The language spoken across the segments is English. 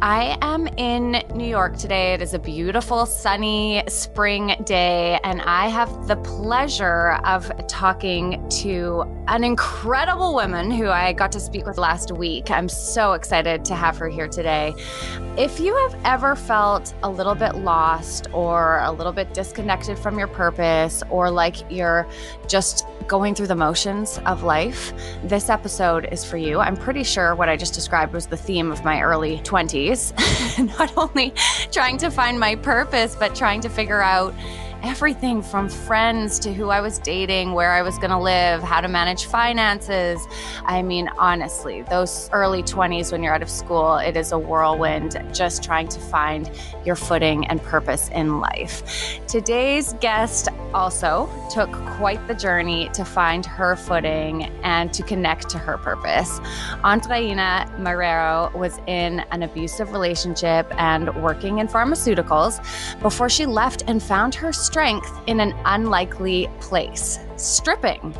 I am in New York today. It is a beautiful, sunny spring day, and I have the pleasure of talking to an incredible woman who I got to speak with last week. I'm so excited to have her here today. If you have ever felt a little bit lost or a little bit disconnected from your purpose, or like you're just going through the motions of life, this episode is for you. I'm pretty sure what I just described was the theme of my early 20s. Not only trying to find my purpose, but trying to figure out everything from friends to who I was dating, where I was going to live, how to manage finances. I mean, honestly, those early 20s when you're out of school, it is a whirlwind just trying to find your footing and purpose in life. Today's guest also took quite the journey to find her footing and to connect to her purpose. Andreina Marrero was in an abusive relationship and working in pharmaceuticals before she left and found her strength in an unlikely place stripping.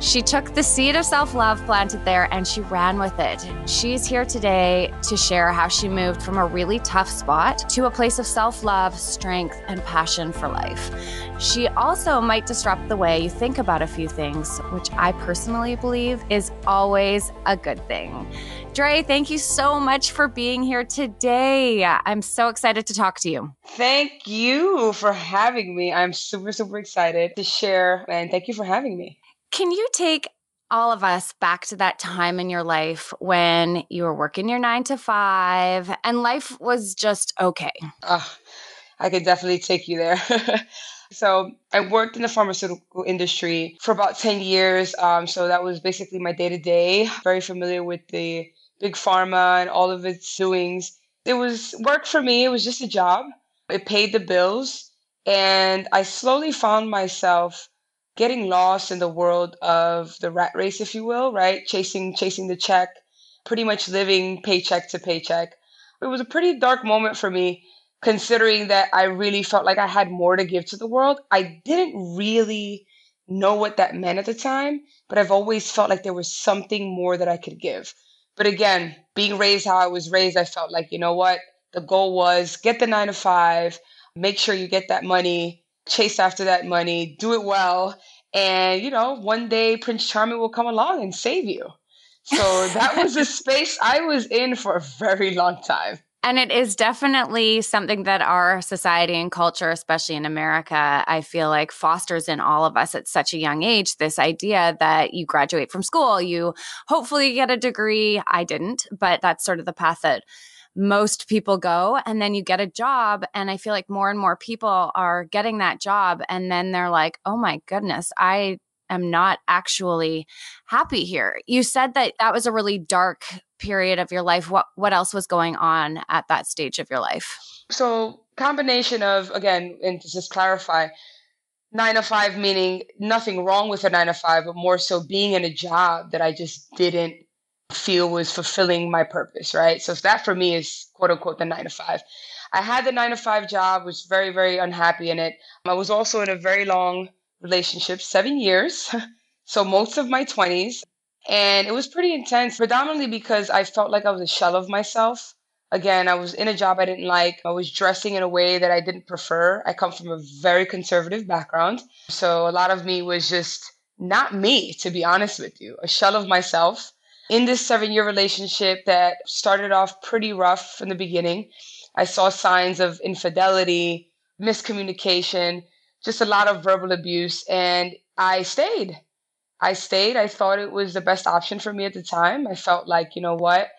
She took the seed of self love planted there and she ran with it. She's here today to share how she moved from a really tough spot to a place of self love, strength, and passion for life. She also might disrupt the way you think about a few things, which I personally believe is always a good thing. Dre, thank you so much for being here today. I'm so excited to talk to you. Thank you for having me. I'm super, super excited to share and thank you for having me. Can you take all of us back to that time in your life when you were working your nine to five and life was just okay? Uh, I could definitely take you there. so I worked in the pharmaceutical industry for about 10 years. Um, so that was basically my day to day. Very familiar with the big pharma and all of its doings. It was work for me. It was just a job. It paid the bills. And I slowly found myself getting lost in the world of the rat race, if you will, right? Chasing, chasing the check, pretty much living paycheck to paycheck. It was a pretty dark moment for me, considering that I really felt like I had more to give to the world. I didn't really know what that meant at the time, but I've always felt like there was something more that I could give. But again, being raised how I was raised, I felt like, you know what? The goal was get the nine to five, make sure you get that money, chase after that money, do it well. And, you know, one day Prince Charming will come along and save you. So that was a space I was in for a very long time. And it is definitely something that our society and culture, especially in America, I feel like fosters in all of us at such a young age this idea that you graduate from school, you hopefully get a degree. I didn't, but that's sort of the path that most people go. And then you get a job. And I feel like more and more people are getting that job. And then they're like, oh my goodness, I am not actually happy here. You said that that was a really dark period of your life. What what else was going on at that stage of your life? So combination of again, and to just clarify, nine to five meaning nothing wrong with a nine to five, but more so being in a job that I just didn't feel was fulfilling my purpose, right? So that for me is quote unquote the nine to five. I had the nine to five job, was very, very unhappy in it. I was also in a very long relationship, seven years. so most of my 20s. And it was pretty intense, predominantly because I felt like I was a shell of myself. Again, I was in a job I didn't like. I was dressing in a way that I didn't prefer. I come from a very conservative background. So a lot of me was just not me, to be honest with you, a shell of myself. In this seven year relationship that started off pretty rough from the beginning, I saw signs of infidelity, miscommunication, just a lot of verbal abuse. And I stayed. I stayed. I thought it was the best option for me at the time. I felt like, you know what?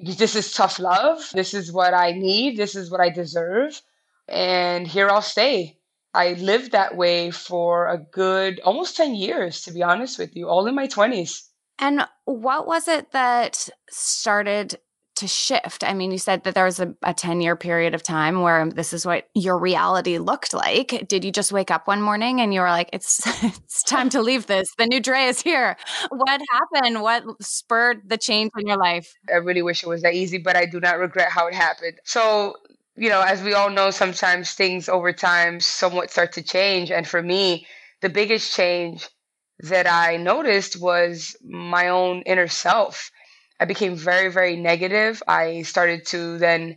This is tough love. This is what I need. This is what I deserve. And here I'll stay. I lived that way for a good almost 10 years, to be honest with you, all in my 20s. And what was it that started to shift? I mean, you said that there was a, a 10 year period of time where this is what your reality looked like. Did you just wake up one morning and you were like, it's, it's time to leave this? The new Dre is here. What happened? What spurred the change in your life? I really wish it was that easy, but I do not regret how it happened. So, you know, as we all know, sometimes things over time somewhat start to change. And for me, the biggest change that I noticed was my own inner self. I became very, very negative. I started to then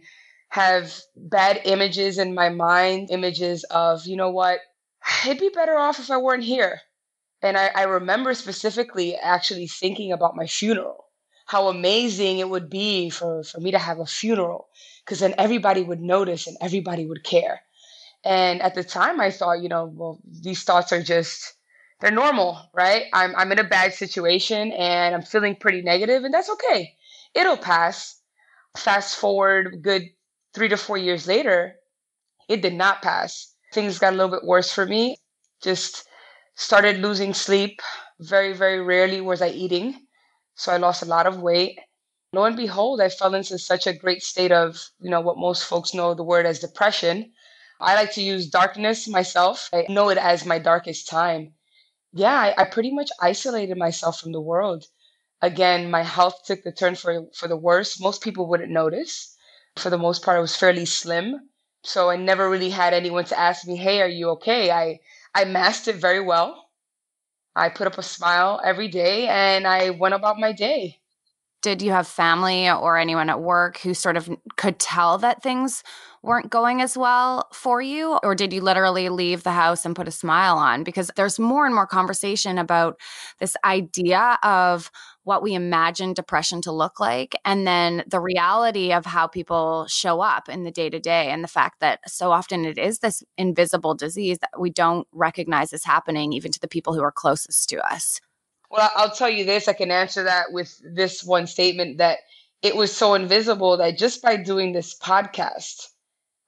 have bad images in my mind, images of, you know what, it'd be better off if I weren't here. And I, I remember specifically actually thinking about my funeral, how amazing it would be for, for me to have a funeral, because then everybody would notice and everybody would care. And at the time, I thought, you know, well, these thoughts are just they're normal, right? I'm I'm in a bad situation and I'm feeling pretty negative, and that's okay. It'll pass. Fast forward good three to four years later, it did not pass. Things got a little bit worse for me. Just started losing sleep. Very, very rarely was I eating. So I lost a lot of weight. Lo and behold, I fell into such a great state of, you know, what most folks know the word as depression. I like to use darkness myself. I know it as my darkest time yeah, I, I pretty much isolated myself from the world. Again, my health took the turn for for the worse. Most people wouldn't notice. For the most part, I was fairly slim, so I never really had anyone to ask me, "Hey, are you okay?" I I masked it very well. I put up a smile every day, and I went about my day. Did you have family or anyone at work who sort of could tell that things weren't going as well for you? Or did you literally leave the house and put a smile on? Because there's more and more conversation about this idea of what we imagine depression to look like, and then the reality of how people show up in the day to day, and the fact that so often it is this invisible disease that we don't recognize is happening even to the people who are closest to us. Well, I'll tell you this I can answer that with this one statement that it was so invisible that just by doing this podcast,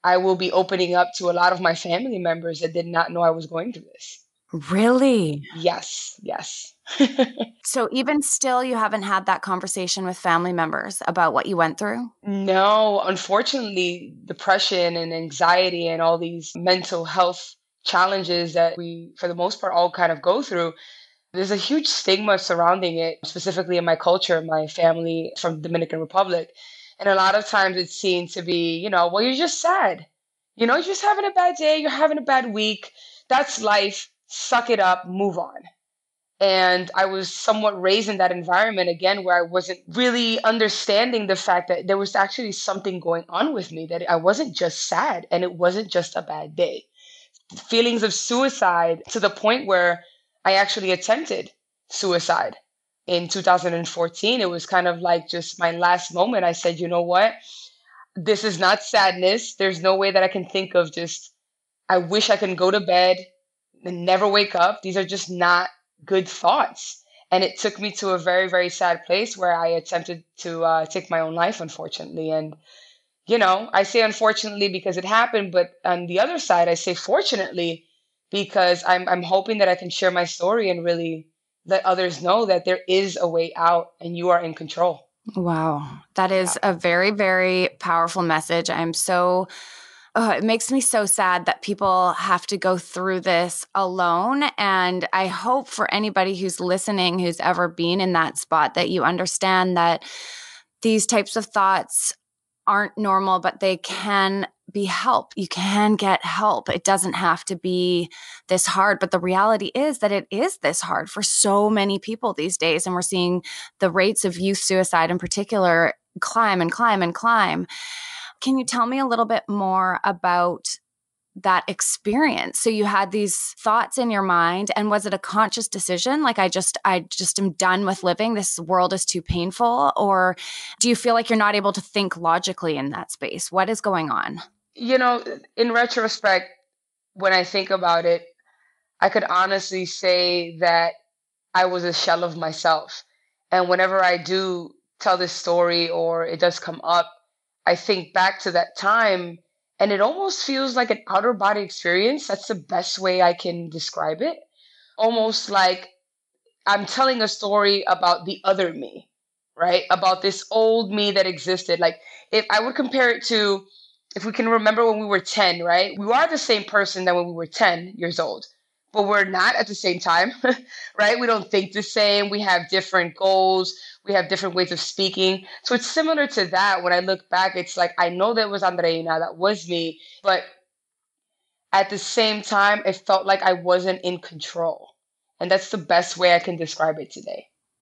I will be opening up to a lot of my family members that did not know I was going through this. Really? Yes, yes. so even still you haven't had that conversation with family members about what you went through? No, unfortunately, depression and anxiety and all these mental health challenges that we for the most part all kind of go through there's a huge stigma surrounding it specifically in my culture my family from dominican republic and a lot of times it's seen to be, you know, well, you're just sad. You know, you're just having a bad day, you're having a bad week. That's life. Suck it up, move on. And I was somewhat raised in that environment again where I wasn't really understanding the fact that there was actually something going on with me, that I wasn't just sad and it wasn't just a bad day. Feelings of suicide to the point where I actually attempted suicide in 2014, it was kind of like just my last moment. I said, you know what? This is not sadness. There's no way that I can think of just, I wish I can go to bed and never wake up. These are just not good thoughts. And it took me to a very, very sad place where I attempted to uh, take my own life, unfortunately. And, you know, I say unfortunately because it happened, but on the other side, I say fortunately because I'm, I'm hoping that I can share my story and really let others know that there is a way out and you are in control. Wow. That is yeah. a very, very powerful message. I'm so, oh, it makes me so sad that people have to go through this alone. And I hope for anybody who's listening, who's ever been in that spot, that you understand that these types of thoughts aren't normal, but they can be help. You can get help. It doesn't have to be this hard. But the reality is that it is this hard for so many people these days. And we're seeing the rates of youth suicide in particular climb and climb and climb. Can you tell me a little bit more about that experience so you had these thoughts in your mind and was it a conscious decision like i just i just am done with living this world is too painful or do you feel like you're not able to think logically in that space what is going on you know, in retrospect, when I think about it, I could honestly say that I was a shell of myself. And whenever I do tell this story or it does come up, I think back to that time and it almost feels like an outer body experience. That's the best way I can describe it. Almost like I'm telling a story about the other me, right? About this old me that existed. Like if I would compare it to if we can remember when we were 10, right? We are the same person that when we were 10 years old, but we're not at the same time, right? We don't think the same. We have different goals. We have different ways of speaking. So it's similar to that. When I look back, it's like, I know that was Andreina, that was me, but at the same time, it felt like I wasn't in control. And that's the best way I can describe it today.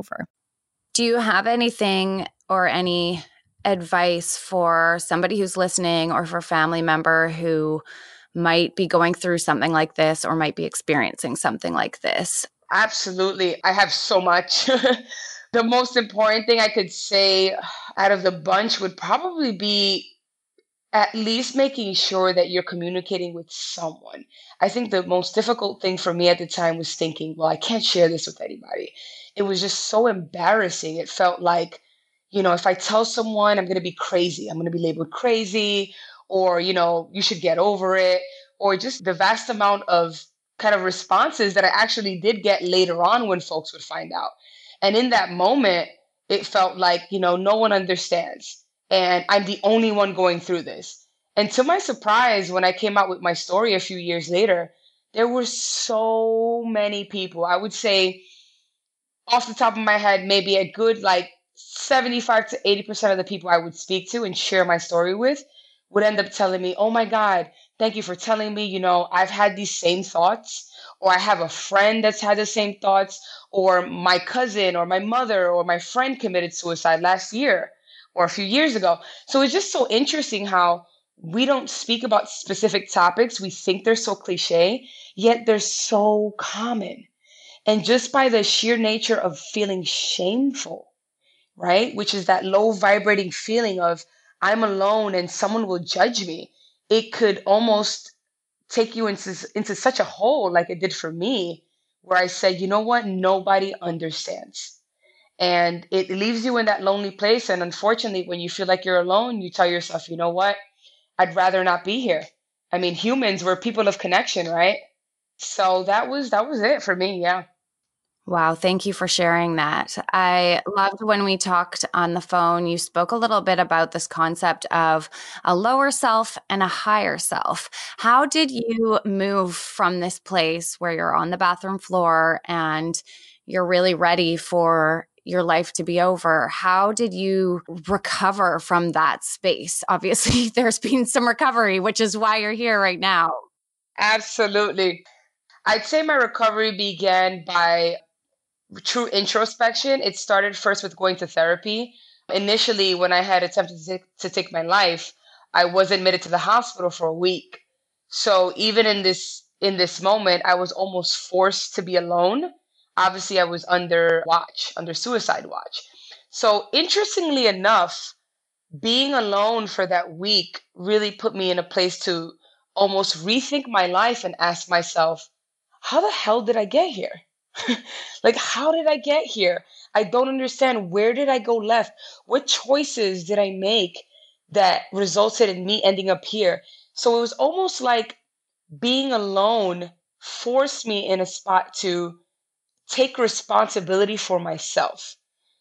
over. Do you have anything or any advice for somebody who's listening or for a family member who might be going through something like this or might be experiencing something like this? Absolutely. I have so much. the most important thing I could say out of the bunch would probably be at least making sure that you're communicating with someone. I think the most difficult thing for me at the time was thinking, well, I can't share this with anybody it was just so embarrassing. It felt like, you know, if I tell someone I'm going to be crazy, I'm going to be labeled crazy, or, you know, you should get over it, or just the vast amount of kind of responses that I actually did get later on when folks would find out. And in that moment, it felt like, you know, no one understands. And I'm the only one going through this. And to my surprise, when I came out with my story a few years later, there were so many people. I would say off the top of my head, maybe a good like 75 to 80% of the people I would speak to and share my story with would end up telling me, Oh my God, thank you for telling me. You know, I've had these same thoughts, or I have a friend that's had the same thoughts, or my cousin, or my mother, or my friend committed suicide last year or a few years ago. So it's just so interesting how we don't speak about specific topics. We think they're so cliche, yet they're so common. And just by the sheer nature of feeling shameful, right? Which is that low vibrating feeling of I'm alone and someone will judge me. It could almost take you into, into such a hole like it did for me, where I said, you know what? Nobody understands. And it leaves you in that lonely place. And unfortunately, when you feel like you're alone, you tell yourself, you know what? I'd rather not be here. I mean, humans, were people of connection, right? So that was that was it for me. Yeah. Wow, thank you for sharing that. I loved when we talked on the phone. You spoke a little bit about this concept of a lower self and a higher self. How did you move from this place where you're on the bathroom floor and you're really ready for your life to be over. How did you recover from that space? Obviously, there's been some recovery, which is why you're here right now. Absolutely. I'd say my recovery began by true introspection. It started first with going to therapy. Initially, when I had attempted to take, to take my life, I was admitted to the hospital for a week. So even in this in this moment, I was almost forced to be alone. Obviously, I was under watch, under suicide watch. So interestingly enough, being alone for that week really put me in a place to almost rethink my life and ask myself, how the hell did I get here? like, how did I get here? I don't understand. Where did I go left? What choices did I make that resulted in me ending up here? So it was almost like being alone forced me in a spot to take responsibility for myself.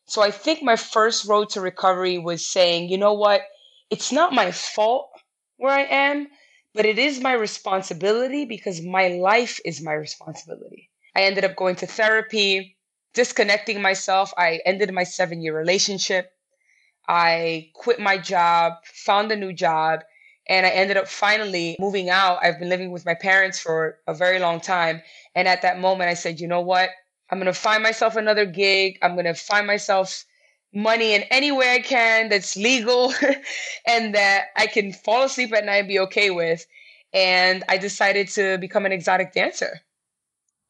So I think my first road to recovery was saying, you know what? It's not my fault where I am, but it is my responsibility because my life is my responsibility. I ended up going to therapy, disconnecting myself. I ended my seven year relationship. I quit my job, found a new job, and I ended up finally moving out. I've been living with my parents for a very long time. And at that moment, I said, you know what? I'm going to find myself another gig. I'm going to find myself money in any way I can that's legal and that I can fall asleep at night and be okay with. And I decided to become an exotic dancer.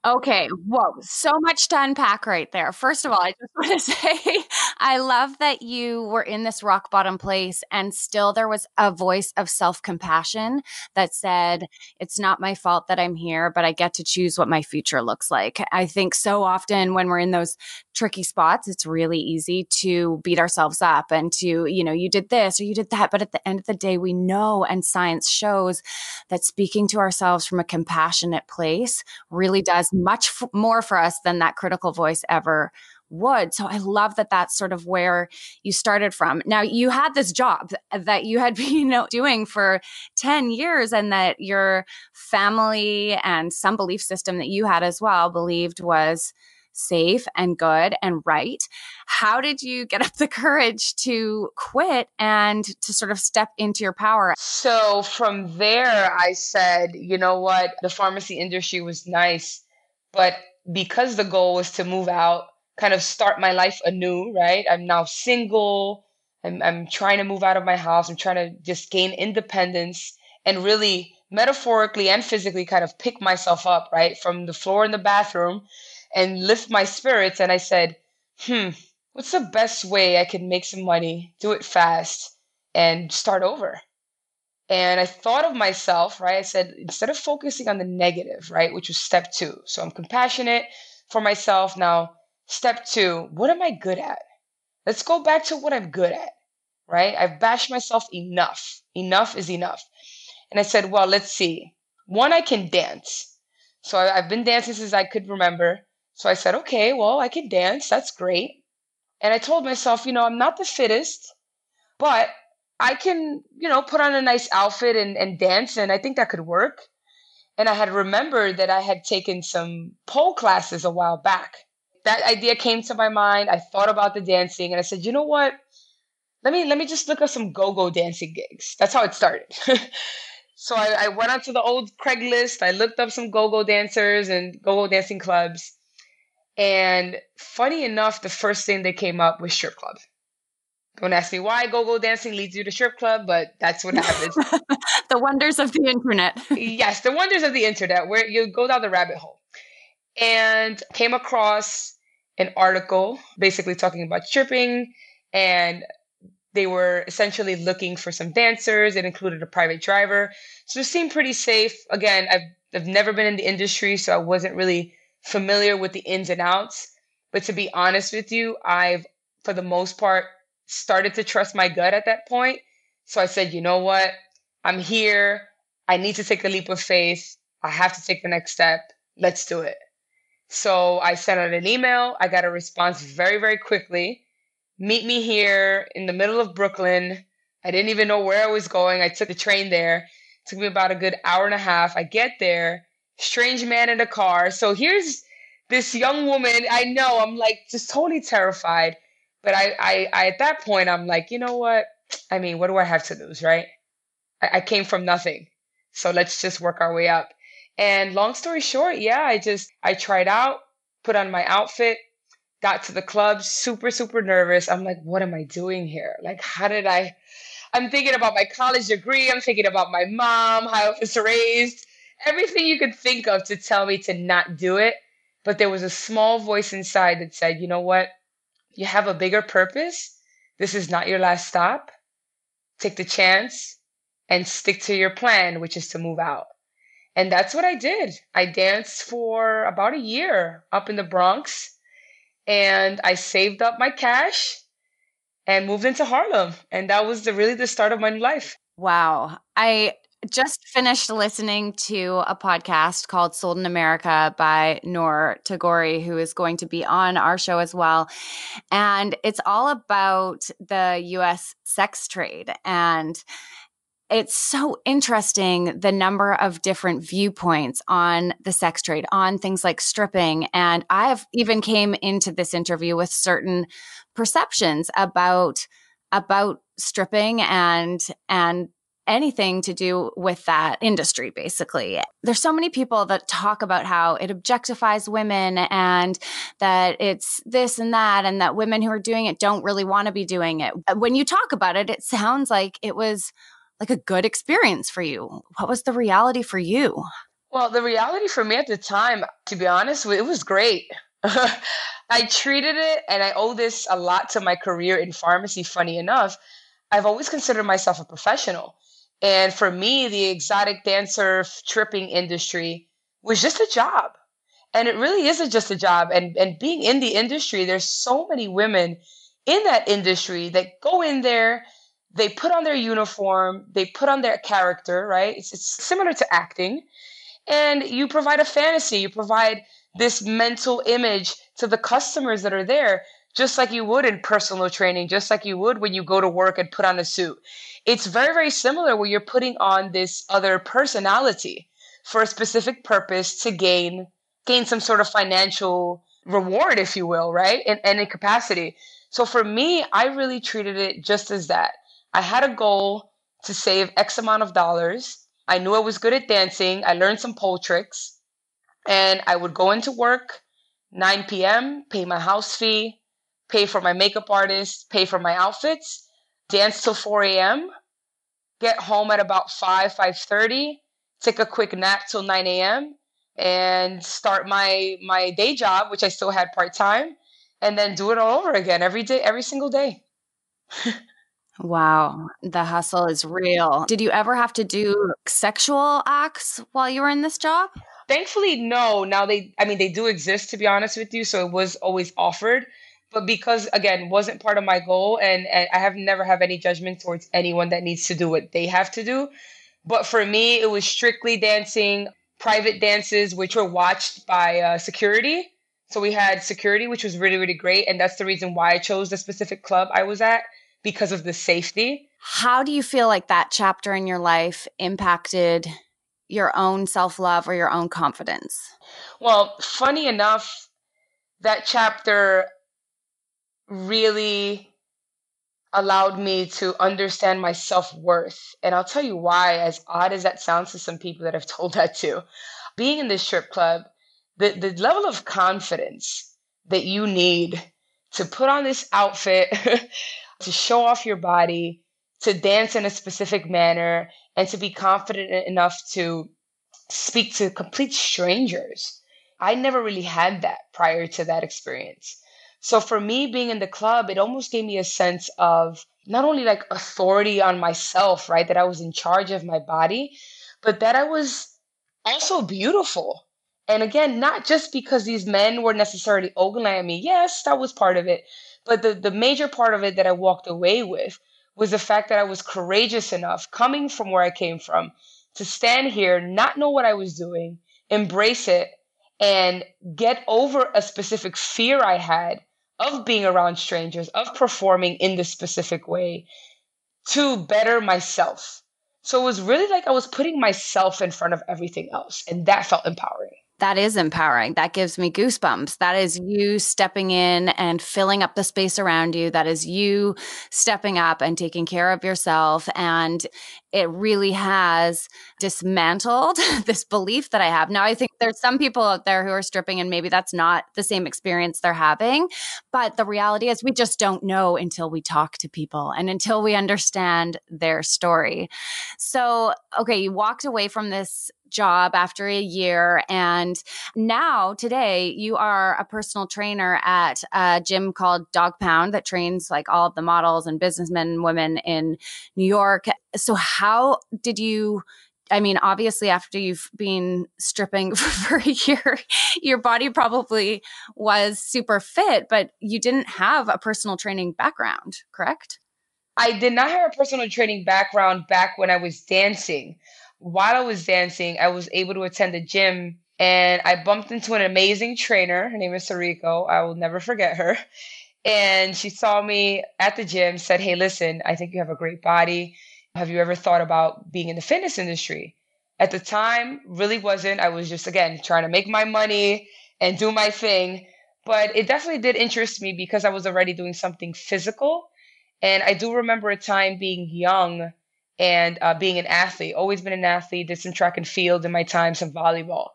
Okay, whoa, so much to unpack right there. First of all, I just want to say I love that you were in this rock bottom place and still there was a voice of self compassion that said, It's not my fault that I'm here, but I get to choose what my future looks like. I think so often when we're in those tricky spots, it's really easy to beat ourselves up and to, you know, you did this or you did that. But at the end of the day, we know and science shows that speaking to ourselves from a compassionate place really does much f- more for us than that critical voice ever would. So I love that that's sort of where you started from. Now you had this job that you had been you know, doing for 10 years and that your family and some belief system that you had as well believed was safe and good and right. How did you get up the courage to quit and to sort of step into your power? So from there, I said, you know what? The pharmacy industry was nice but because the goal was to move out, kind of start my life anew, right? I'm now single. I'm, I'm trying to move out of my house. I'm trying to just gain independence and really metaphorically and physically kind of pick myself up, right? From the floor in the bathroom and lift my spirits. And I said, hmm, what's the best way I can make some money, do it fast, and start over? And I thought of myself, right? I said, instead of focusing on the negative, right, which was step two. So I'm compassionate for myself. Now, step two, what am I good at? Let's go back to what I'm good at, right? I've bashed myself enough. Enough is enough. And I said, well, let's see. One, I can dance. So I, have been dancing since I could remember. So I said, okay, well, I can dance. That's great. And I told myself, you know, I'm not the fittest, but I can, you know, put on a nice outfit and, and dance, and I think that could work. And I had remembered that I had taken some pole classes a while back. That idea came to my mind. I thought about the dancing, and I said, you know what? Let me let me just look up some go-go dancing gigs. That's how it started. so I, I went onto the old Craigslist. I looked up some go-go dancers and go-go dancing clubs. And funny enough, the first thing that came up was strip clubs. Don't ask me why go-go dancing leads you to strip club, but that's what happens. the wonders of the internet. yes, the wonders of the internet, where you go down the rabbit hole. And came across an article basically talking about stripping, and they were essentially looking for some dancers. It included a private driver. So it seemed pretty safe. Again, I've, I've never been in the industry, so I wasn't really familiar with the ins and outs. But to be honest with you, I've, for the most part, started to trust my gut at that point. So I said, you know what? I'm here. I need to take a leap of faith. I have to take the next step. Let's do it. So I sent out an email. I got a response very, very quickly. Meet me here in the middle of Brooklyn. I didn't even know where I was going. I took the train there. It took me about a good hour and a half. I get there, strange man in a car. So here's this young woman, I know I'm like just totally terrified. But I, I, I at that point, I'm like, you know what? I mean, what do I have to lose, right? I, I came from nothing. So let's just work our way up. And long story short, yeah, I just, I tried out, put on my outfit, got to the club, super, super nervous. I'm like, what am I doing here? Like, how did I? I'm thinking about my college degree. I'm thinking about my mom, how I was raised, everything you could think of to tell me to not do it. But there was a small voice inside that said, you know what? You have a bigger purpose. This is not your last stop. Take the chance and stick to your plan, which is to move out. And that's what I did. I danced for about a year up in the Bronx and I saved up my cash and moved into Harlem. And that was the, really the start of my new life. Wow. I just finished listening to a podcast called Sold in America by Noor Tagouri, who is going to be on our show as well. And it's all about the US sex trade. And it's so interesting the number of different viewpoints on the sex trade on things like stripping and i've even came into this interview with certain perceptions about about stripping and and anything to do with that industry basically there's so many people that talk about how it objectifies women and that it's this and that and that women who are doing it don't really want to be doing it uh, when you talk about it it sounds like it was like a good experience for you. What was the reality for you? Well, the reality for me at the time, to be honest, it was great. I treated it, and I owe this a lot to my career in pharmacy, funny enough. I've always considered myself a professional. And for me, the exotic dancer tripping industry was just a job. And it really isn't just a job. And, and being in the industry, there's so many women in that industry that go in there they put on their uniform, they put on their character, right? It's, it's similar to acting. And you provide a fantasy, you provide this mental image to the customers that are there, just like you would in personal training, just like you would when you go to work and put on a suit. It's very, very similar where you're putting on this other personality for a specific purpose to gain gain some sort of financial reward, if you will, right? In any capacity. So for me, I really treated it just as that. I had a goal to save X amount of dollars. I knew I was good at dancing. I learned some pole tricks. And I would go into work 9 p.m., pay my house fee, pay for my makeup artist, pay for my outfits, dance till 4 a.m., get home at about 5, 5.30, take a quick nap till 9 a.m., and start my my day job, which I still had part-time, and then do it all over again every day, every single day. Wow, the hustle is real. Did you ever have to do sexual acts while you were in this job? Thankfully, no. Now they, I mean, they do exist to be honest with you, so it was always offered. But because again, wasn't part of my goal, and, and I have never have any judgment towards anyone that needs to do what they have to do. But for me, it was strictly dancing, private dances, which were watched by uh, security. So we had security, which was really, really great, and that's the reason why I chose the specific club I was at because of the safety. How do you feel like that chapter in your life impacted your own self love or your own confidence? Well, funny enough, that chapter really allowed me to understand my self worth. And I'll tell you why, as odd as that sounds to some people that I've told that to. Being in this strip club, the, the level of confidence that you need to put on this outfit to show off your body, to dance in a specific manner, and to be confident enough to speak to complete strangers. I never really had that prior to that experience. So for me being in the club, it almost gave me a sense of not only like authority on myself, right? That I was in charge of my body, but that I was also beautiful. And again, not just because these men were necessarily ogling at me. Yes, that was part of it. But the, the major part of it that I walked away with was the fact that I was courageous enough, coming from where I came from, to stand here, not know what I was doing, embrace it, and get over a specific fear I had of being around strangers, of performing in this specific way to better myself. So it was really like I was putting myself in front of everything else, and that felt empowering. That is empowering. That gives me goosebumps. That is you stepping in and filling up the space around you. That is you stepping up and taking care of yourself. And it really has dismantled this belief that I have. Now, I think there's some people out there who are stripping, and maybe that's not the same experience they're having. But the reality is, we just don't know until we talk to people and until we understand their story. So, okay, you walked away from this job after a year. And now, today, you are a personal trainer at a gym called Dog Pound that trains like all of the models and businessmen and women in New York. So, how did you? I mean, obviously, after you've been stripping for a year, your body probably was super fit, but you didn't have a personal training background, correct? I did not have a personal training background back when I was dancing while I was dancing, I was able to attend the gym and I bumped into an amazing trainer. Her name is Sariko. I will never forget her. And she saw me at the gym, said, Hey, listen, I think you have a great body. Have you ever thought about being in the fitness industry? At the time, really wasn't. I was just, again, trying to make my money and do my thing. But it definitely did interest me because I was already doing something physical. And I do remember a time being young and uh, being an athlete. Always been an athlete, did some track and field in my time, some volleyball.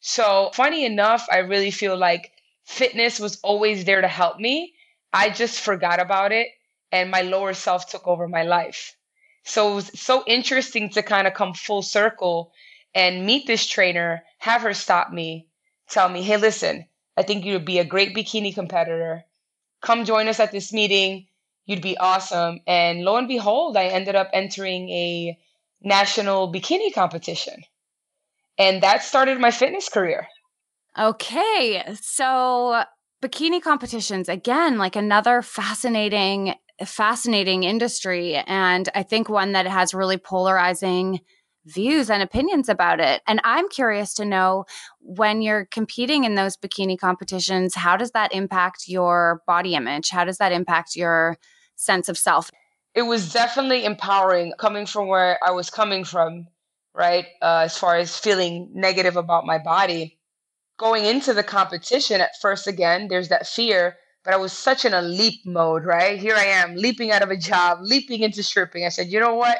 So, funny enough, I really feel like fitness was always there to help me. I just forgot about it, and my lower self took over my life. So, it was so interesting to kind of come full circle and meet this trainer, have her stop me, tell me, hey, listen, I think you'd be a great bikini competitor. Come join us at this meeting you'd be awesome. And lo and behold, I ended up entering a national bikini competition. And that started my fitness career. Okay. So, bikini competitions, again, like another fascinating, fascinating industry. And I think one that has really polarizing views and opinions about it. And I'm curious to know when you're competing in those bikini competitions, how does that impact your body image? How does that impact your sense of self? It was definitely empowering coming from where I was coming from, right? Uh, as far as feeling negative about my body. Going into the competition at first, again, there's that fear, but I was such in a leap mode, right? Here I am, leaping out of a job, leaping into stripping. I said, you know what?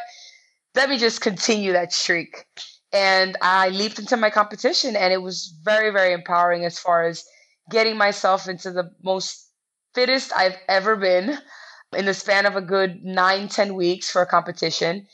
Let me just continue that streak. And I leaped into my competition, and it was very, very empowering as far as getting myself into the most fittest I've ever been in the span of a good nine, ten weeks for a competition.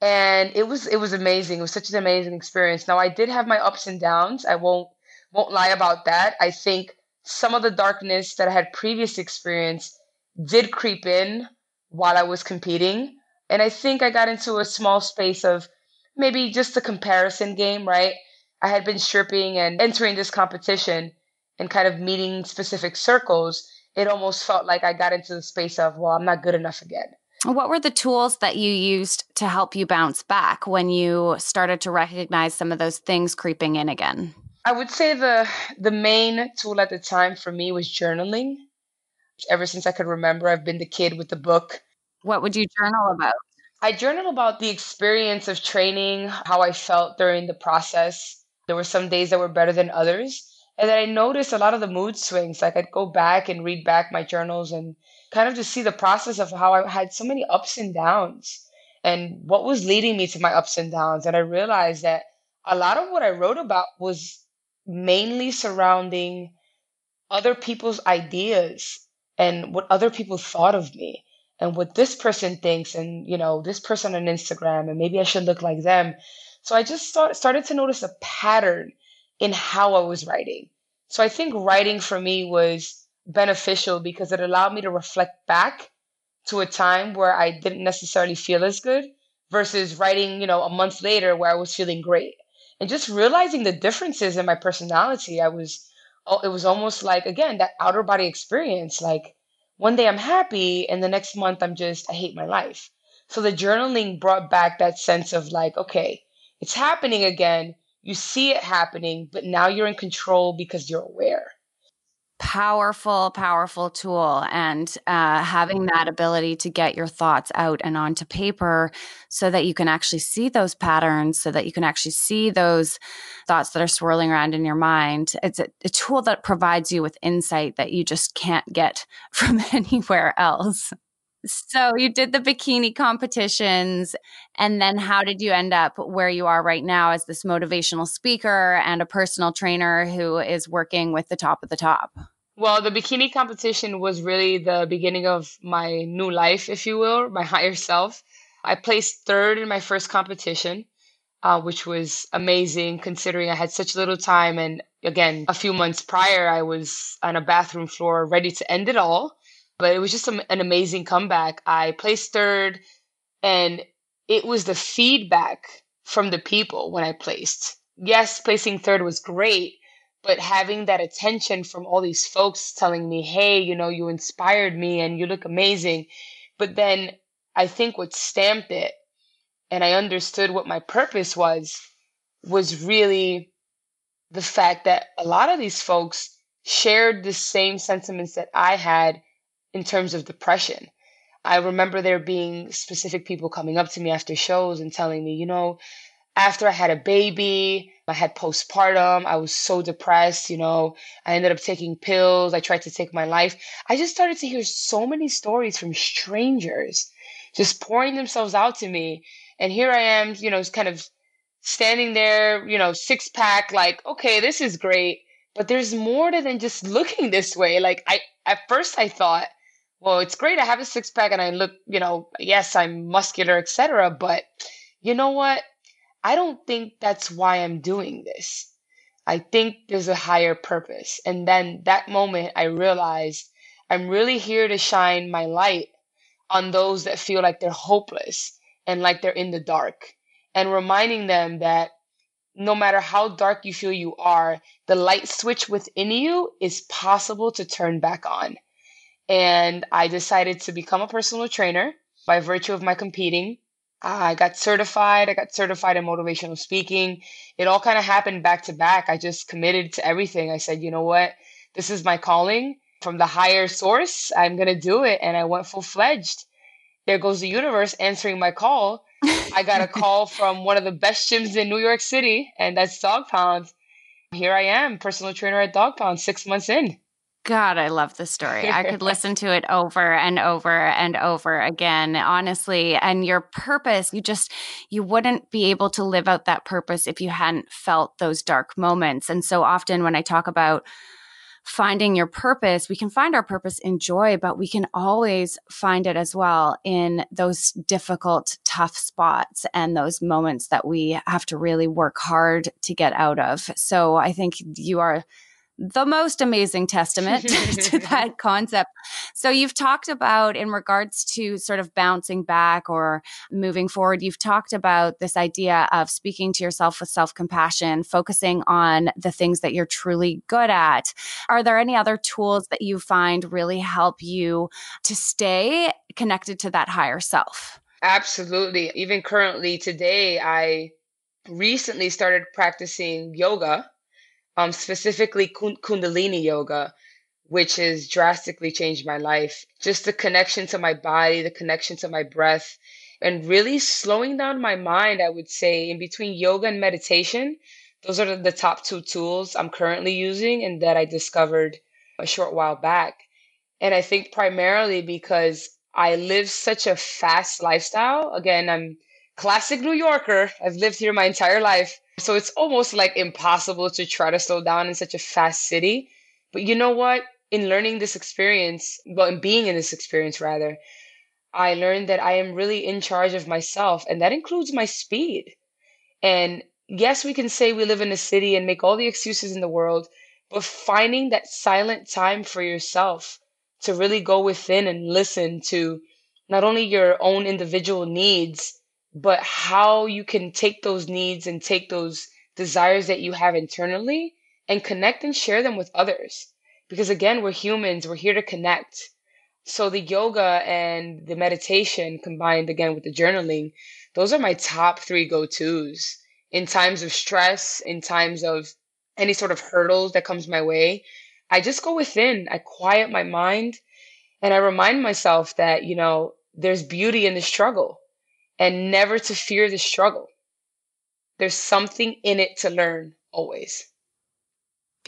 And it was it was amazing. It was such an amazing experience. Now I did have my ups and downs. I won't won't lie about that. I think some of the darkness that I had previous experience did creep in while I was competing. And I think I got into a small space of maybe just a comparison game, right? I had been stripping and entering this competition and kind of meeting specific circles it almost felt like I got into the space of, well, I'm not good enough again. What were the tools that you used to help you bounce back when you started to recognize some of those things creeping in again? I would say the the main tool at the time for me was journaling. Ever since I could remember, I've been the kid with the book. What would you journal about? I journal about the experience of training, how I felt during the process. There were some days that were better than others. And then I noticed a lot of the mood swings. Like I'd go back and read back my journals and kind of just see the process of how I had so many ups and downs and what was leading me to my ups and downs. And I realized that a lot of what I wrote about was mainly surrounding other people's ideas and what other people thought of me and what this person thinks and you know this person on instagram and maybe i should look like them so i just start, started to notice a pattern in how I was writing. So I think writing for me was beneficial because it allowed me to reflect back to a time where I didn't necessarily feel as good versus writing, you know, a month later where I was feeling great. And just realizing the differences in my personality, I was oh, it was almost like again that outer body experience like one day I'm happy and the next month I'm just I hate my life. So the journaling brought back that sense of like okay, it's happening again you see it happening, but now you're in control because you're aware. powerful, powerful tool. And uh, having that ability to get your thoughts out and onto paper so that you can actually see those patterns, so that you can actually see those thoughts that are swirling around in your mind. It's a, a tool that provides you with insight that you just can't get from anywhere else. So you did the bikini competitions. And then how did you end up where you are right now as this motivational speaker and a personal trainer who is working with the top of the top? Well, the bikini competition was really the beginning of my new life, if you will, my higher self. I placed third in my first competition, uh, which was amazing considering I had such little time. And again, a few months prior, I was on a bathroom floor ready to end it all but it was just an amazing comeback. I placed third, and it was the feedback from the people when I placed. Yes, placing third was great, but having that attention from all these folks telling me, hey, you know, you inspired me and you look amazing. But then I think what stamped it, and I understood what my purpose was, was really the fact that a lot of these folks shared the same sentiments that I had in terms of depression. I remember there being specific people coming up to me after shows and telling me, you know, after I had a baby, I had postpartum, I was so depressed, you know, I ended up taking pills, I tried to take my life. I just started to hear so many stories from strangers just pouring themselves out to me. And here I am, you know, kind of standing there, you know, six pack, like, okay, this is great. But there's more to than just looking this way. Like I at first I thought well, it's great I have a six pack and I look, you know, yes, I'm muscular, etc. But you know what? I don't think that's why I'm doing this. I think there's a higher purpose. And then that moment, I realized I'm really here to shine my light on those that feel like they're hopeless and like they're in the dark, and reminding them that no matter how dark you feel you are, the light switch within you is possible to turn back on. And I decided to become a personal trainer by virtue of my competing. I got certified. I got certified in motivational speaking. It all kind of happened back to back. I just committed to everything. I said, you know what? This is my calling from the higher source. I'm going to do it. And I went full fledged. There goes the universe answering my call. I got a call from one of the best gyms in New York City, and that's Dog Pound. Here I am, personal trainer at Dog Pound, six months in. God, I love this story. I could listen to it over and over and over again, honestly. And your purpose, you just, you wouldn't be able to live out that purpose if you hadn't felt those dark moments. And so often when I talk about finding your purpose, we can find our purpose in joy, but we can always find it as well in those difficult, tough spots and those moments that we have to really work hard to get out of. So I think you are the most amazing testament to that concept. So you've talked about in regards to sort of bouncing back or moving forward, you've talked about this idea of speaking to yourself with self-compassion, focusing on the things that you're truly good at. Are there any other tools that you find really help you to stay connected to that higher self? Absolutely. Even currently today I recently started practicing yoga um, specifically Kundalini yoga, which has drastically changed my life. Just the connection to my body, the connection to my breath, and really slowing down my mind, I would say, in between yoga and meditation. Those are the top two tools I'm currently using and that I discovered a short while back. And I think primarily because I live such a fast lifestyle. Again, I'm classic New Yorker. I've lived here my entire life. So it's almost like impossible to try to slow down in such a fast city. But you know what? In learning this experience, well, in being in this experience rather, I learned that I am really in charge of myself, and that includes my speed. And yes, we can say we live in a city and make all the excuses in the world, but finding that silent time for yourself to really go within and listen to not only your own individual needs, but how you can take those needs and take those desires that you have internally and connect and share them with others. Because again, we're humans, we're here to connect. So the yoga and the meditation combined again with the journaling, those are my top three go tos in times of stress, in times of any sort of hurdles that comes my way. I just go within, I quiet my mind, and I remind myself that, you know, there's beauty in the struggle and never to fear the struggle. There's something in it to learn always.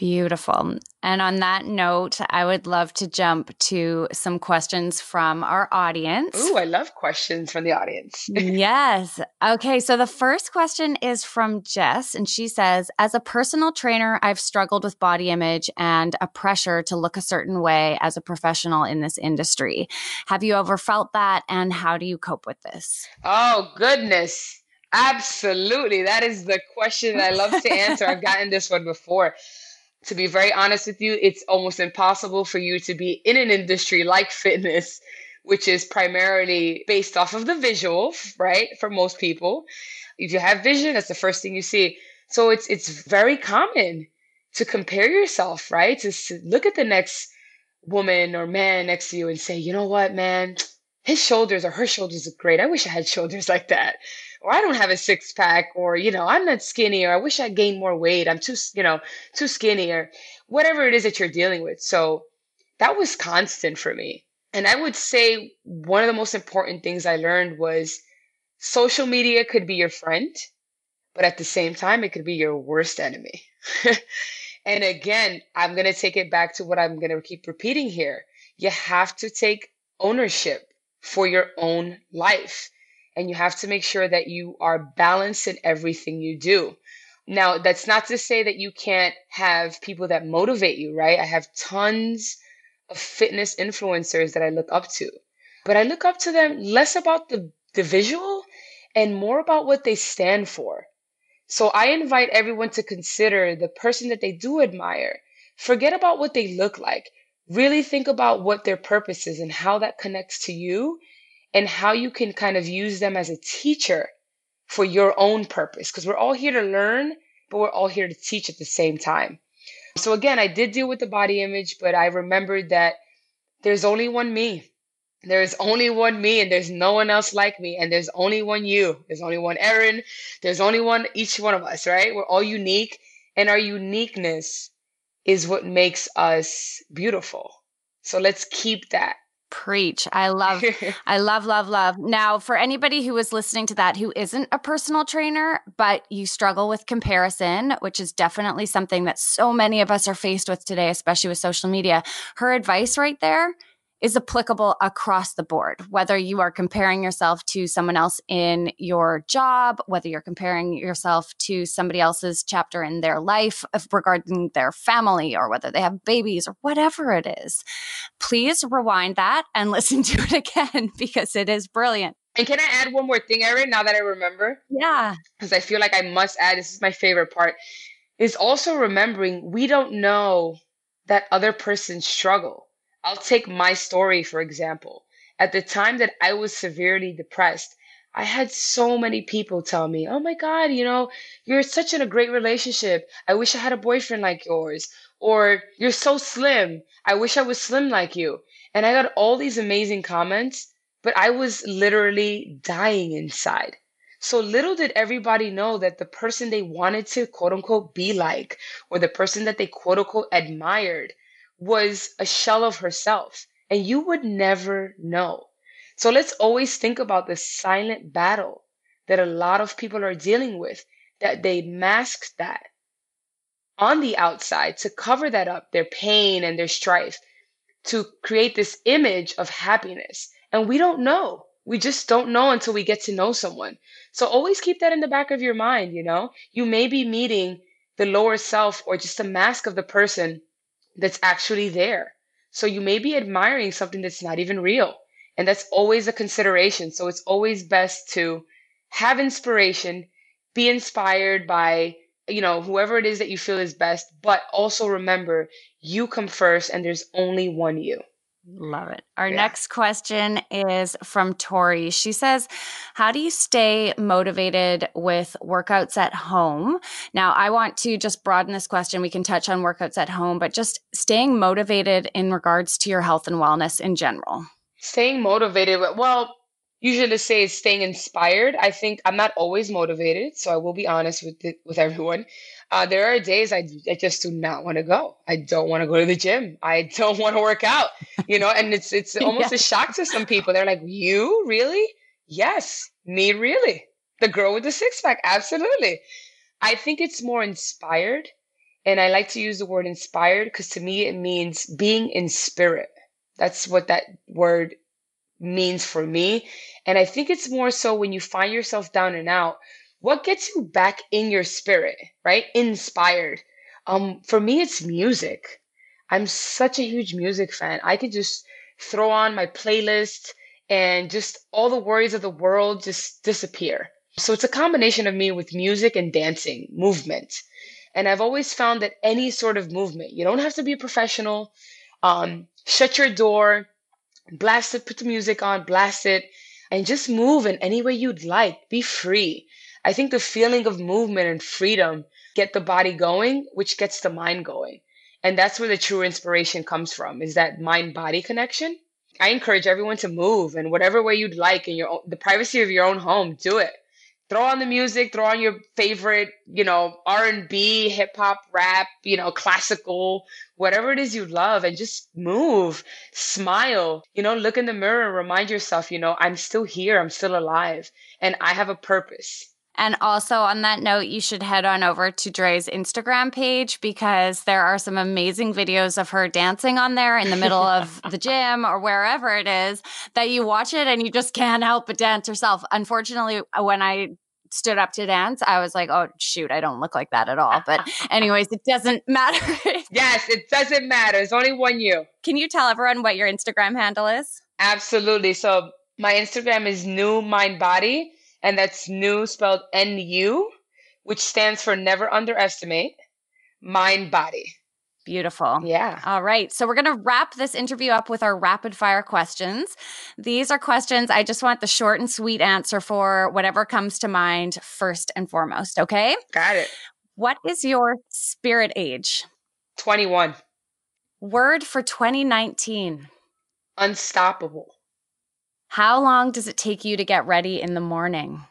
Beautiful. And on that note, I would love to jump to some questions from our audience. Ooh, I love questions from the audience. yes. Okay. So the first question is from Jess, and she says As a personal trainer, I've struggled with body image and a pressure to look a certain way as a professional in this industry. Have you ever felt that? And how do you cope with this? Oh, goodness. Absolutely. That is the question I love to answer. I've gotten this one before to be very honest with you, it's almost impossible for you to be in an industry like fitness, which is primarily based off of the visual, right? For most people. If you have vision, that's the first thing you see. So it's it's very common to compare yourself, right? To, to look at the next woman or man next to you and say, you know what, man, his shoulders or her shoulders are great. I wish I had shoulders like that or I don't have a six pack, or, you know, I'm not skinny, or I wish I gained more weight. I'm too, you know, too skinny, or whatever it is that you're dealing with. So that was constant for me. And I would say one of the most important things I learned was social media could be your friend, but at the same time, it could be your worst enemy. and again, I'm going to take it back to what I'm going to keep repeating here. You have to take ownership for your own life and you have to make sure that you are balanced in everything you do. Now, that's not to say that you can't have people that motivate you, right? I have tons of fitness influencers that I look up to, but I look up to them less about the, the visual and more about what they stand for. So I invite everyone to consider the person that they do admire. Forget about what they look like. Really think about what their purpose is and how that connects to you and how you can kind of use them as a teacher for your own purpose. Because we're all here to learn, but we're all here to teach at the same time. So again, I did deal with the body image, but I remembered that there's only one me. There's only one me, and there's no one else like me, and there's only one you. There's only one Erin. There's only one each one of us, right? We're all unique, and our uniqueness is what makes us beautiful. So let's keep that. Preach. I love, I love, love, love. Now, for anybody who is listening to that who isn't a personal trainer, but you struggle with comparison, which is definitely something that so many of us are faced with today, especially with social media, her advice right there is applicable across the board, whether you are comparing yourself to someone else in your job, whether you're comparing yourself to somebody else's chapter in their life regarding their family, or whether they have babies, or whatever it is. Please rewind that and listen to it again because it is brilliant. And can I add one more thing, Erin, now that I remember? Yeah. Because I feel like I must add, this is my favorite part, is also remembering we don't know that other person's struggle I'll take my story, for example. At the time that I was severely depressed, I had so many people tell me, Oh my God, you know, you're such in a great relationship. I wish I had a boyfriend like yours. Or you're so slim. I wish I was slim like you. And I got all these amazing comments, but I was literally dying inside. So little did everybody know that the person they wanted to quote unquote be like, or the person that they quote unquote admired, was a shell of herself, and you would never know. So let's always think about the silent battle that a lot of people are dealing with, that they mask that on the outside to cover that up, their pain and their strife, to create this image of happiness. And we don't know. We just don't know until we get to know someone. So always keep that in the back of your mind, you know? You may be meeting the lower self or just a mask of the person that's actually there. So you may be admiring something that's not even real. And that's always a consideration. So it's always best to have inspiration, be inspired by, you know, whoever it is that you feel is best, but also remember you come first and there's only one you. Love it. Our yeah. next question is from Tori. She says, How do you stay motivated with workouts at home? Now, I want to just broaden this question. We can touch on workouts at home, but just staying motivated in regards to your health and wellness in general. Staying motivated. Well, usually say is staying inspired. I think I'm not always motivated, so I will be honest with it, with everyone. Uh, there are days I, I just do not want to go. I don't want to go to the gym. I don't want to work out. You know, and it's it's almost yeah. a shock to some people. They're like, "You really? Yes, me really." The girl with the six pack, absolutely. I think it's more inspired, and I like to use the word inspired because to me it means being in spirit. That's what that word means for me. And I think it's more so when you find yourself down and out, what gets you back in your spirit, right? Inspired. Um, for me, it's music. I'm such a huge music fan. I could just throw on my playlist and just all the worries of the world just disappear. So it's a combination of me with music and dancing, movement. And I've always found that any sort of movement, you don't have to be a professional. Um, shut your door, blast it, put the music on, blast it, and just move in any way you'd like. Be free. I think the feeling of movement and freedom get the body going, which gets the mind going. And that's where the true inspiration comes from, is that mind body connection. I encourage everyone to move in whatever way you'd like in your own, the privacy of your own home. Do it throw on the music, throw on your favorite, you know, R&B, hip hop, rap, you know, classical, whatever it is you love and just move, smile, you know, look in the mirror, remind yourself, you know, I'm still here, I'm still alive. And I have a purpose. And also on that note, you should head on over to Dre's Instagram page because there are some amazing videos of her dancing on there in the middle of the gym or wherever it is that you watch it and you just can't help but dance yourself. Unfortunately, when I stood up to dance, I was like, oh, shoot, I don't look like that at all. But, anyways, it doesn't matter. yes, it doesn't matter. It's only one you. Can you tell everyone what your Instagram handle is? Absolutely. So, my Instagram is New Mind Body, and that's new spelled N U, which stands for never underestimate mind body. Beautiful. Yeah. All right. So we're going to wrap this interview up with our rapid fire questions. These are questions I just want the short and sweet answer for whatever comes to mind first and foremost. Okay. Got it. What is your spirit age? 21. Word for 2019 Unstoppable. How long does it take you to get ready in the morning?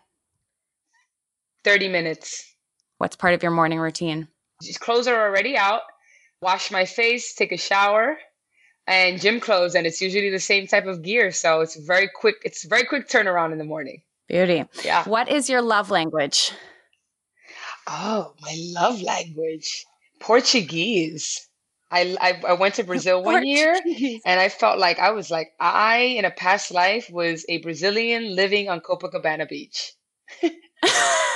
30 minutes. What's part of your morning routine? Clothes are already out wash my face, take a shower, and gym clothes. And it's usually the same type of gear. So it's very quick. It's very quick turnaround in the morning. Beauty. Yeah. What is your love language? Oh, my love language. Portuguese. I, I, I went to Brazil oh, one year and I felt like I was like, I, in a past life, was a Brazilian living on Copacabana Beach.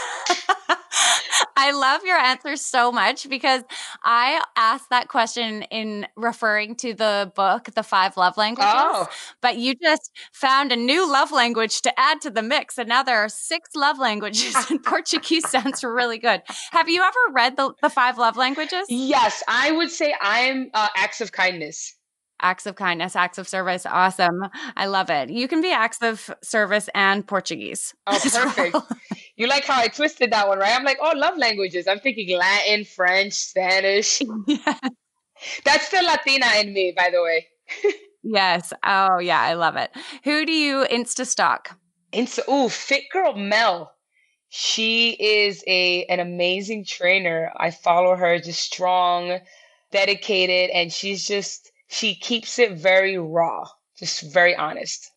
I love your answer so much because I asked that question in referring to the book, The Five Love Languages. Oh. But you just found a new love language to add to the mix. And now there are six love languages, and Portuguese sounds really good. Have you ever read the, the Five Love Languages? Yes, I would say I'm uh, acts of kindness acts of kindness, acts of service. Awesome. I love it. You can be acts of service and Portuguese. Oh, perfect. Well. You like how I twisted that one, right? I'm like, oh, love languages. I'm thinking Latin, French, Spanish. Yeah. That's the Latina in me, by the way. yes. Oh, yeah. I love it. Who do you Insta stalk? Insta. Oh, Fit Girl Mel. She is a an amazing trainer. I follow her, just strong, dedicated, and she's just she keeps it very raw, just very honest.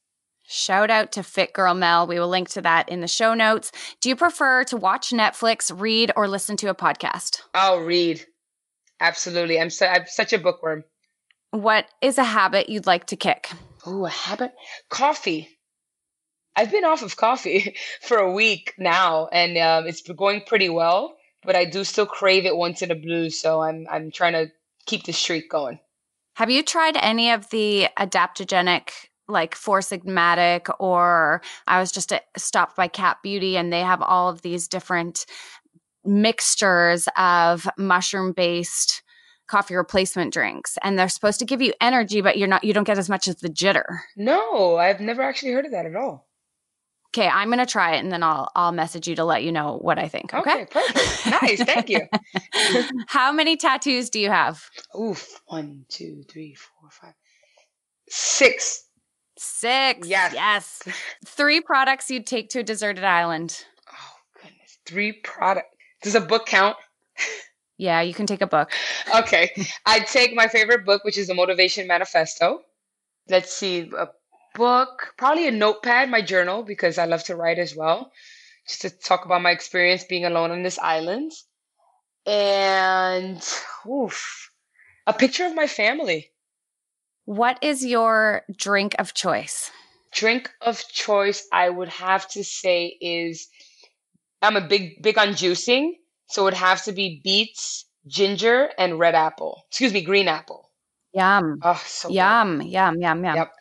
Shout out to Fit Girl Mel. We will link to that in the show notes. Do you prefer to watch Netflix, read, or listen to a podcast? I'll read. Absolutely. I'm, su- I'm such a bookworm. What is a habit you'd like to kick? Oh, a habit? Coffee. I've been off of coffee for a week now, and um, it's going pretty well. But I do still crave it once in a blue, so I'm I'm trying to keep the streak going. Have you tried any of the adaptogenic like Four Sigmatic or I was just uh, stopped by CAP Beauty and they have all of these different mixtures of mushroom based coffee replacement drinks and they're supposed to give you energy but you're not you don't get as much as the jitter. No, I've never actually heard of that at all. Okay, I'm gonna try it and then I'll I'll message you to let you know what I think. Okay, okay perfect. nice, thank you. How many tattoos do you have? Oof, one, two, three, four, five, six. Six. Yes. Yes. Three products you'd take to a deserted island. Oh goodness. Three product. Does a book count? Yeah, you can take a book. okay. I'd take my favorite book, which is the Motivation Manifesto. Let's see, a book, probably a notepad, my journal, because I love to write as well, just to talk about my experience being alone on this island. And oof, a picture of my family. What is your drink of choice? Drink of choice, I would have to say, is I'm a big, big on juicing. So it would have to be beets, ginger, and red apple. Excuse me, green apple. Yum. Oh, so yum, yum, yum, yum. Yep.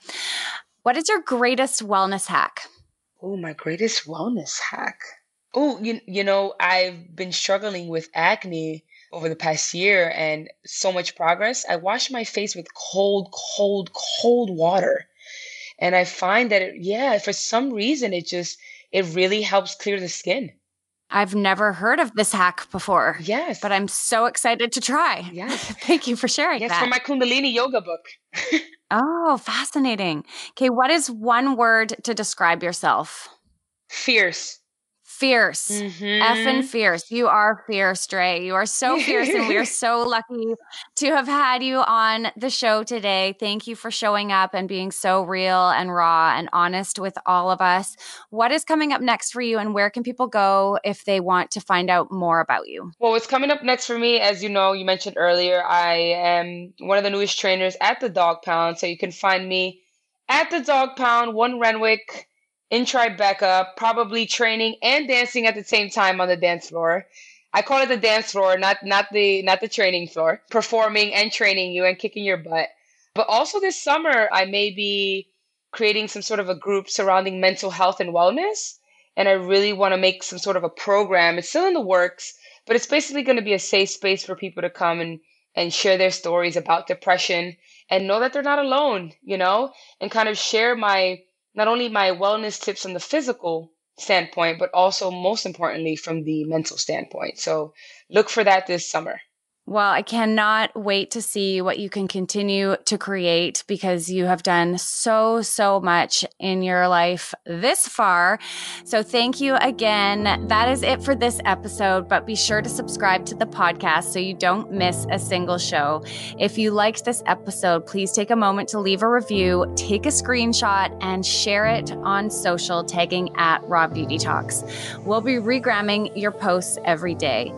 What is your greatest wellness hack? Oh, my greatest wellness hack. Oh, you, you know, I've been struggling with acne over the past year and so much progress. I wash my face with cold, cold, cold water. And I find that, it, yeah, for some reason, it just, it really helps clear the skin. I've never heard of this hack before. Yes. But I'm so excited to try. Yes. Thank you for sharing yes, that. for my Kundalini yoga book. oh, fascinating. Okay, what is one word to describe yourself? Fierce. Fierce. Mm-hmm. Effing fierce. You are fierce, Dre. You are so fierce, and we are so lucky to have had you on the show today. Thank you for showing up and being so real and raw and honest with all of us. What is coming up next for you, and where can people go if they want to find out more about you? Well, what's coming up next for me, as you know, you mentioned earlier, I am one of the newest trainers at the Dog Pound. So you can find me at the Dog Pound, one Renwick in Tribeca, probably training and dancing at the same time on the dance floor. I call it the dance floor, not not the not the training floor. Performing and training you and kicking your butt. But also this summer, I may be creating some sort of a group surrounding mental health and wellness. And I really want to make some sort of a program. It's still in the works, but it's basically going to be a safe space for people to come and, and share their stories about depression and know that they're not alone, you know, and kind of share my not only my wellness tips from the physical standpoint, but also most importantly from the mental standpoint. So look for that this summer. Well, I cannot wait to see what you can continue to create because you have done so, so much in your life this far. So thank you again. That is it for this episode, but be sure to subscribe to the podcast so you don't miss a single show. If you liked this episode, please take a moment to leave a review, take a screenshot, and share it on social, tagging at Raw Beauty Talks. We'll be regramming your posts every day.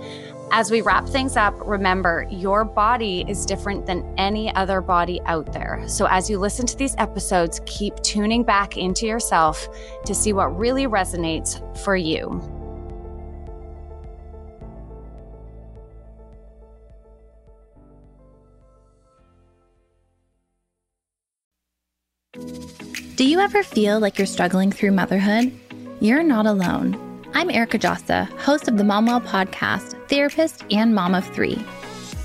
As we wrap things up, remember your body is different than any other body out there. So, as you listen to these episodes, keep tuning back into yourself to see what really resonates for you. Do you ever feel like you're struggling through motherhood? You're not alone. I'm Erica Djossa, host of the Momwell podcast, therapist, and mom of three.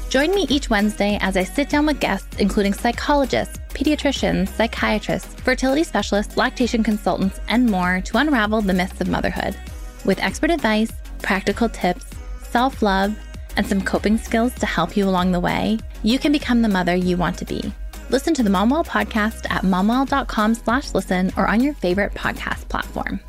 Join me each Wednesday as I sit down with guests, including psychologists, pediatricians, psychiatrists, fertility specialists, lactation consultants, and more to unravel the myths of motherhood. With expert advice, practical tips, self love, and some coping skills to help you along the way, you can become the mother you want to be. Listen to the Momwell podcast at momwell.com slash listen or on your favorite podcast platform.